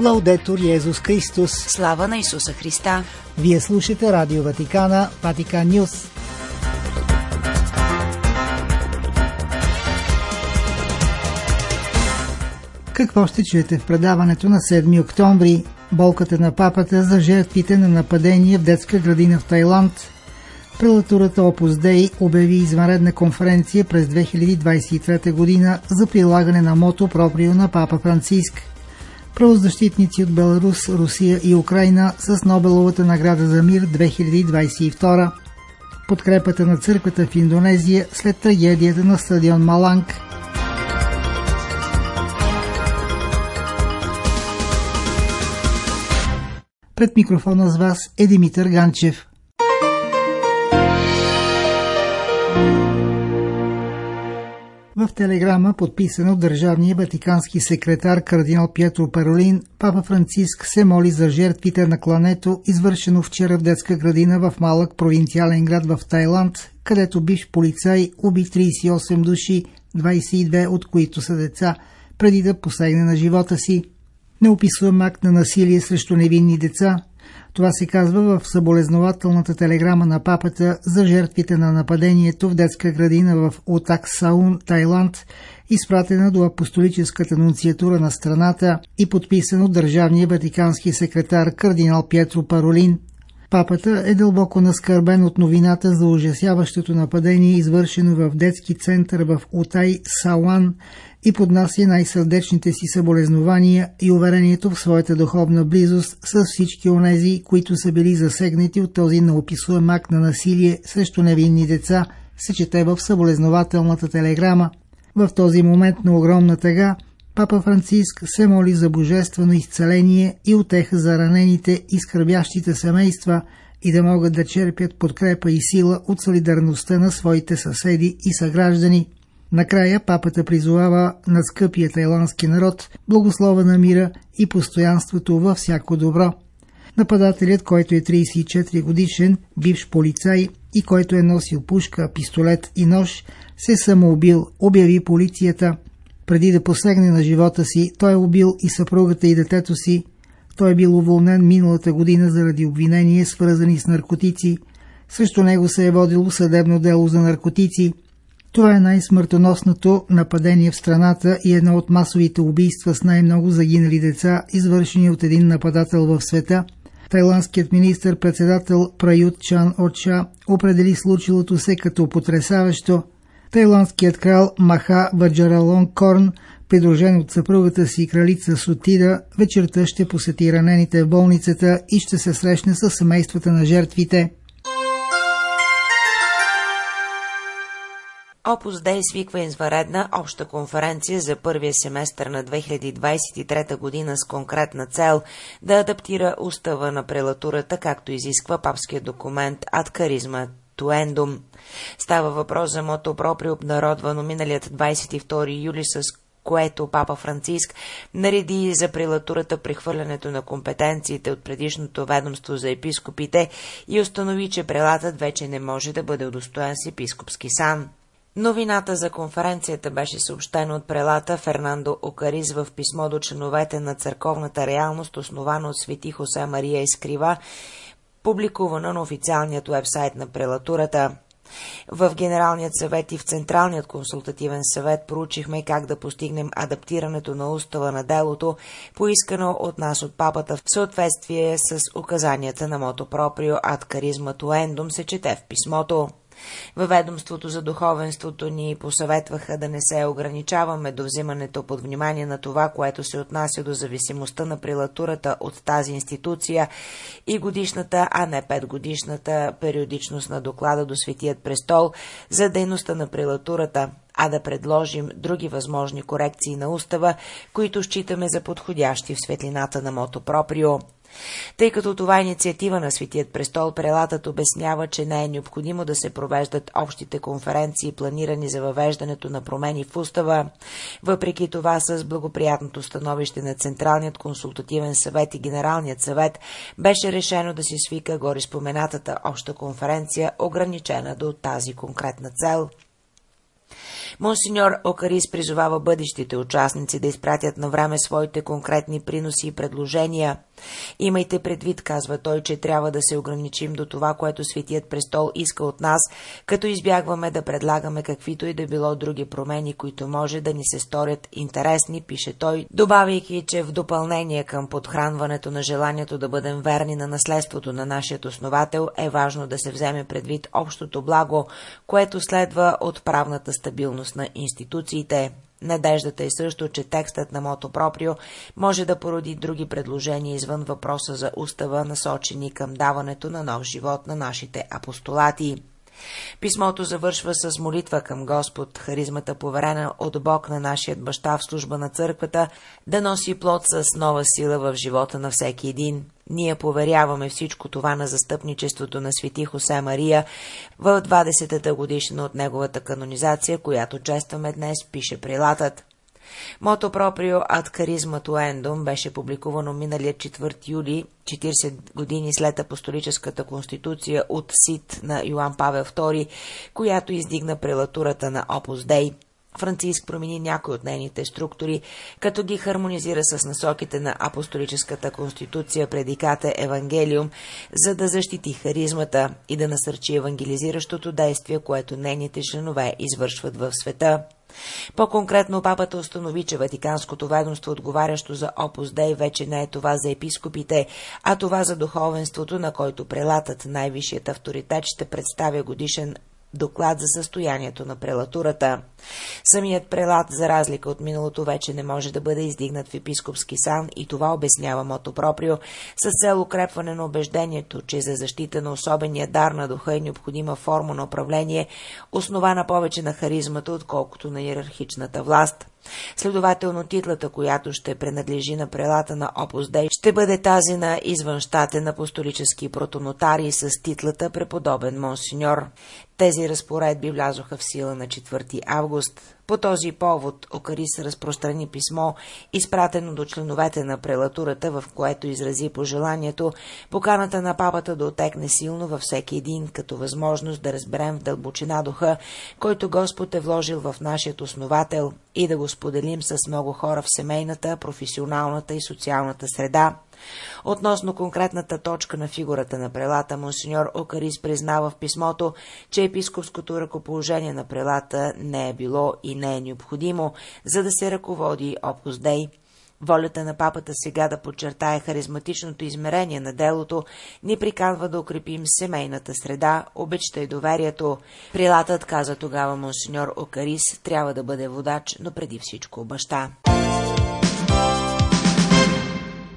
Лаудетор Йезус Христос. Слава на Исуса Христа. Вие слушате Радио Ватикана, Ватикан Нюс. Какво ще чуете в предаването на 7 октомври? Болката на папата за жертвите на нападение в детска градина в Тайланд. Прелатурата Опус Дей обяви извънредна конференция през 2023 година за прилагане на мото проприо на папа Франциск. Правозащитници от Беларус, Русия и Украина с Нобеловата награда за мир 2022. Подкрепата на църквата в Индонезия след трагедията на стадион Маланг – Пред микрофона с вас е Димитър Ганчев. В телеграма, подписана от държавния ватикански секретар кардинал Пьетро Паролин, папа Франциск се моли за жертвите на клането, извършено вчера в детска градина в малък провинциален град в Тайланд, където бивш полицай уби 38 души, 22 от които са деца, преди да посегне на живота си неописуем акт на насилие срещу невинни деца. Това се казва в съболезнователната телеграма на папата за жертвите на нападението в детска градина в Отак Саун, Тайланд, изпратена до апостолическата нунциатура на страната и подписан от държавния ватикански секретар кардинал Пьетро Паролин. Папата е дълбоко наскърбен от новината за ужасяващото нападение, извършено в детски център в Утай Сауан и поднася най-сърдечните си съболезнования и уверението в своята духовна близост с всички онези, които са били засегнати от този неописуем акт на насилие срещу невинни деца, се чете в съболезнователната телеграма. В този момент на огромна тъга Папа Франциск се моли за божествено изцеление и отеха за ранените и скърбящите семейства и да могат да черпят подкрепа и сила от солидарността на своите съседи и съграждани. Накрая папата призовава на скъпия тайландски народ благослова на мира и постоянството във всяко добро. Нападателят, който е 34 годишен, бивш полицай и който е носил пушка, пистолет и нож, се самоубил, обяви полицията. Преди да посегне на живота си, той е убил и съпругата и детето си. Той е бил уволнен миналата година заради обвинения, свързани с наркотици. Срещу него се е водило съдебно дело за наркотици – това е най-смъртоносното нападение в страната и едно от масовите убийства с най-много загинали деца, извършени от един нападател в света. Тайландският министр-председател Прают Чан Оча определи случилото се като потрясаващо. Тайландският крал Маха Ваджаралон Корн, придружен от съпругата си кралица Сотида, вечерта ще посети ранените в болницата и ще се срещне с семействата на жертвите. Опус Дей свиква изваредна обща конференция за първия семестър на 2023 година с конкретна цел да адаптира устава на прелатурата, както изисква папския документ Ад Каризма Туендум. Става въпрос за мото пропри обнародвано миналият 22 юли с което папа Франциск нареди за прелатурата прехвърлянето на компетенциите от предишното ведомство за епископите и установи, че прелатът вече не може да бъде удостоен с епископски сан. Новината за конференцията беше съобщена от прелата Фернандо Окариз в писмо до членовете на църковната реалност, основано от свети Хосе Мария Искрива, публикувана на официалният вебсайт на прелатурата. В Генералният съвет и в Централният консултативен съвет проучихме как да постигнем адаптирането на устава на делото, поискано от нас от папата в съответствие с указанията на Мото Проприо ад Каризма Туендум се чете в писмото. Във ведомството за духовенството ни посъветваха да не се ограничаваме до взимането под внимание на това, което се отнася до зависимостта на прилатурата от тази институция и годишната, а не петгодишната периодичност на доклада до Светият престол за дейността на прилатурата, а да предложим други възможни корекции на устава, които считаме за подходящи в светлината на Мото Проприо. Тъй като това е инициатива на Светият престол, прелатът обяснява, че не е необходимо да се провеждат общите конференции, планирани за въвеждането на промени в устава. Въпреки това, с благоприятното становище на Централният консултативен съвет и Генералният съвет, беше решено да се свика гори споменатата обща конференция, ограничена до тази конкретна цел. Монсеньор Окарис призовава бъдещите участници да изпратят на време своите конкретни приноси и предложения. Имайте предвид, казва той, че трябва да се ограничим до това, което Светият престол иска от нас, като избягваме да предлагаме каквито и да било други промени, които може да ни се сторят интересни, пише той, добавяйки, че в допълнение към подхранването на желанието да бъдем верни на наследството на нашия основател е важно да се вземе предвид общото благо, което следва от правната стабилност на институциите. Надеждата е също, че текстът на Мото Проприо може да породи други предложения извън въпроса за устава, насочени към даването на нов живот на нашите апостолати. Писмото завършва с молитва към Господ, харизмата поверена от Бог на нашият баща в служба на църквата, да носи плод с нова сила в живота на всеки един. Ние поверяваме всичко това на застъпничеството на свети Хосе Мария в 20-та годишна от неговата канонизация, която честваме днес, пише прилатът. Мото проприо ад каризма туендум беше публикувано миналия 4 юли, 40 години след апостолическата конституция от СИД на Йоан Павел II, която издигна прелатурата на Опус Дей. Франциск промени някои от нейните структури, като ги хармонизира с насоките на апостолическата конституция предиката Евангелиум, за да защити харизмата и да насърчи евангелизиращото действие, което нейните членове извършват в света. По-конкретно папата установи, че Ватиканското ведомство, отговарящо за Опус Дей, вече не е това за епископите, а това за духовенството, на който прелатът най-висшият авторитет ще представя годишен доклад за състоянието на прелатурата. Самият прелат, за разлика от миналото, вече не може да бъде издигнат в епископски сан и това обяснява Мото Проприо с цел укрепване на убеждението, че за защита на особения дар на духа е необходима форма на управление, основана повече на харизмата, отколкото на иерархичната власт. Следователно, титлата, която ще принадлежи на прелата на Опус Дей, ще бъде тази на извънщатен апостолически протонотарий с титлата преподобен монсеньор. Тези разпоредби влязоха в сила на 4 август. По този повод Окарис разпространи писмо, изпратено до членовете на прелатурата, в което изрази пожеланието поканата на папата да отекне силно във всеки един, като възможност да разберем в дълбочина духа, който Господ е вложил в нашият основател и да го споделим с много хора в семейната, професионалната и социалната среда, Относно конкретната точка на фигурата на прелата, монсеньор Окарис признава в писмото, че епископското ръкоположение на прелата не е било и не е необходимо, за да се ръководи Опус Дей. Волята на папата сега да подчертае харизматичното измерение на делото ни приканва да укрепим семейната среда, обичта и доверието. Прилатът, каза тогава монсеньор Окарис, трябва да бъде водач, но преди всичко баща.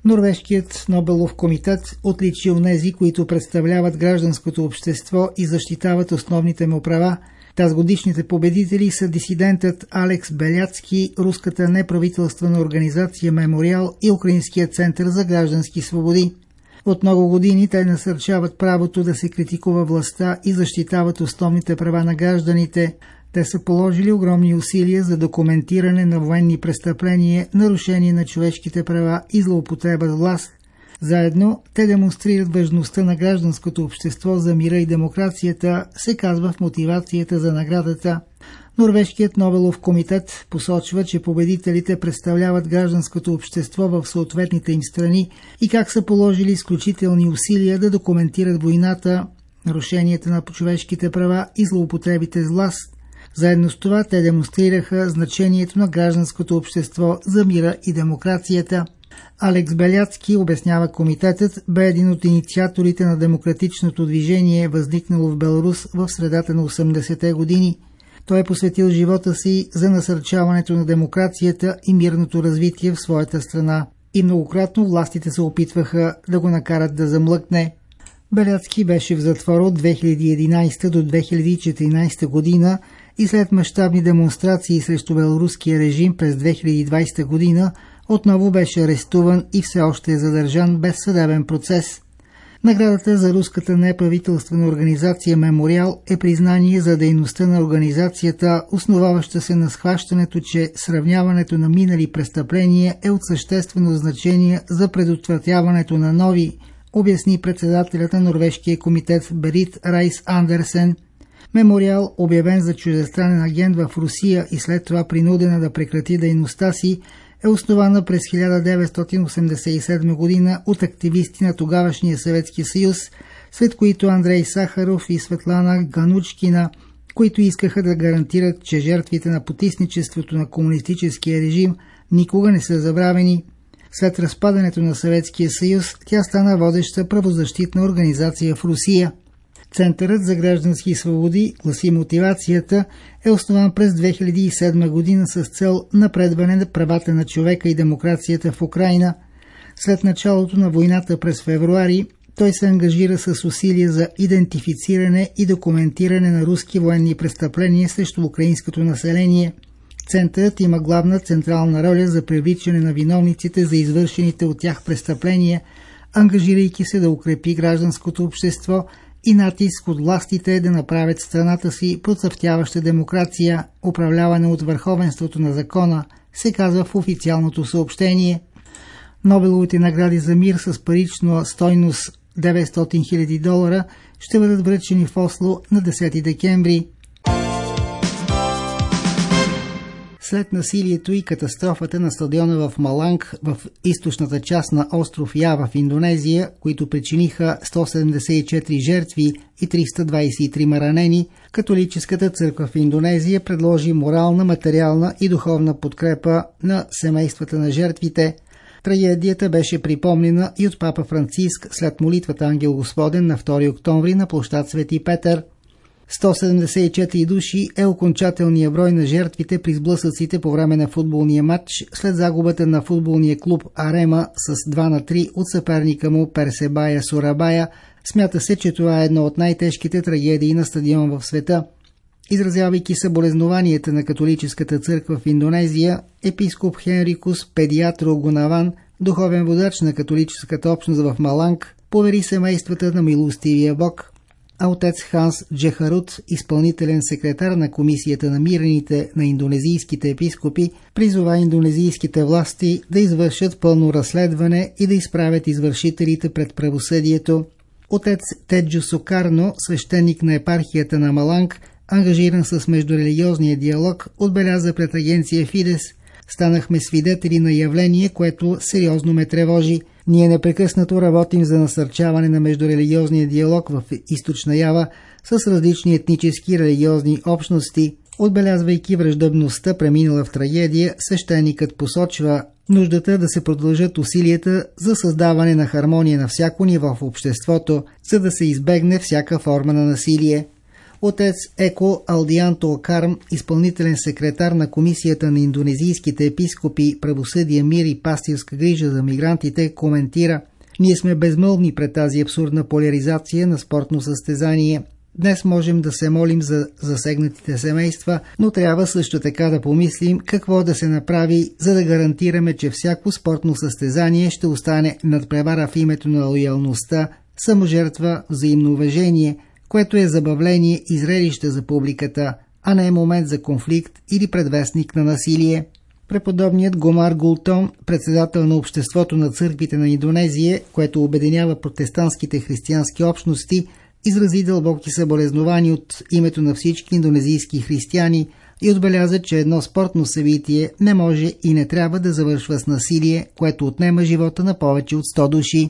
Норвежкият Нобелов комитет отличи онези, които представляват гражданското общество и защитават основните му права. Таз годишните победители са дисидентът Алекс Беляцки, руската неправителствена организация Мемориал и Украинският център за граждански свободи. От много години те насърчават правото да се критикува властта и защитават основните права на гражданите, те са положили огромни усилия за документиране на военни престъпления, нарушение на човешките права и злоупотреба с власт. Заедно те демонстрират важността на гражданското общество за мира и демокрацията, се казва в мотивацията за наградата. Норвежкият Нобелов комитет посочва, че победителите представляват гражданското общество в съответните им страни и как са положили изключителни усилия да документират войната, нарушенията на човешките права и злоупотребите с власт, заедно с това те демонстрираха значението на гражданското общество за мира и демокрацията. Алекс Беляцки, обяснява комитетът, бе един от инициаторите на демократичното движение, възникнало в Беларус в средата на 80-те години. Той е посветил живота си за насърчаването на демокрацията и мирното развитие в своята страна. И многократно властите се опитваха да го накарат да замлъкне. Беляцки беше в затвора от 2011 до 2014 година и след мащабни демонстрации срещу белоруския режим през 2020 година отново беше арестуван и все още е задържан без съдебен процес. Наградата за руската неправителствена организация Мемориал е признание за дейността на организацията, основаваща се на схващането, че сравняването на минали престъпления е от съществено значение за предотвратяването на нови, обясни председателят на Норвежкия комитет Берит Райс Андерсен – Мемориал, обявен за чуждестранен агент в Русия и след това принудена да прекрати дейността си, е основана през 1987 година от активисти на тогавашния Съветски съюз, след които Андрей Сахаров и Светлана Ганучкина, които искаха да гарантират, че жертвите на потисничеството на комунистическия режим никога не са забравени. След разпадането на Съветския съюз, тя стана водеща правозащитна организация в Русия – Центърът за граждански свободи, гласи мотивацията, е основан през 2007 година с цел напредване на правата на човека и демокрацията в Украина. След началото на войната през февруари, той се ангажира с усилия за идентифициране и документиране на руски военни престъпления срещу украинското население. Центърът има главна централна роля за привличане на виновниците за извършените от тях престъпления, ангажирайки се да укрепи гражданското общество – и натиск от властите да направят страната си процъфтяваща демокрация, управлявана от върховенството на закона, се казва в официалното съобщение. Нобеловите награди за мир с парична стойност 900 000 долара ще бъдат връчени в Осло на 10 декември. След насилието и катастрофата на стадиона в Маланг в източната част на остров Ява в Индонезия, които причиниха 174 жертви и 323 ранени, католическата църква в Индонезия предложи морална, материална и духовна подкрепа на семействата на жертвите. Трагедията беше припомнена и от папа Франциск след молитвата Ангел Господен на 2 октомври на площад Свети Петър – 174 души е окончателният брой на жертвите при сблъсъците по време на футболния матч след загубата на футболния клуб Арема с 2 на 3 от съперника му Персебая Сурабая. Смята се, че това е едно от най-тежките трагедии на стадион в света. Изразявайки съболезнованията на католическата църква в Индонезия, епископ Хенрикус Педиатро Гонаван, духовен водач на католическата общност в Маланг, повери семействата на милостивия Бог – а отец Ханс Джехарут, изпълнителен секретар на Комисията на мирените на индонезийските епископи, призова индонезийските власти да извършат пълно разследване и да изправят извършителите пред правосъдието. Отец Теджо Сокарно, свещеник на епархията на Маланг, ангажиран с междурелигиозния диалог, отбеляза пред агенция Фидес – Станахме свидетели на явление, което сериозно ме тревожи. Ние непрекъснато работим за насърчаване на междурелигиозния диалог в източна Ява с различни етнически и религиозни общности. Отбелязвайки враждъбността, преминала в трагедия, свещеникът посочва нуждата да се продължат усилията за създаване на хармония на всяко ниво в обществото, за да се избегне всяка форма на насилие. Отец Еко Алдианто Карм, изпълнителен секретар на Комисията на индонезийските епископи Правосъдие, мир и пастирска грижа за мигрантите, коментира Ние сме безмълвни пред тази абсурдна поляризация на спортно състезание. Днес можем да се молим за засегнатите семейства, но трябва също така да помислим какво да се направи, за да гарантираме, че всяко спортно състезание ще остане надпревара в името на лоялността, саможертва, взаимно уважение – което е забавление и зрелище за публиката, а не е момент за конфликт или предвестник на насилие. Преподобният Гомар Гултон, председател на Обществото на църквите на Индонезия, което обединява протестантските християнски общности, изрази дълбоки съболезнования от името на всички индонезийски християни и отбеляза, че едно спортно събитие не може и не трябва да завършва с насилие, което отнема живота на повече от 100 души.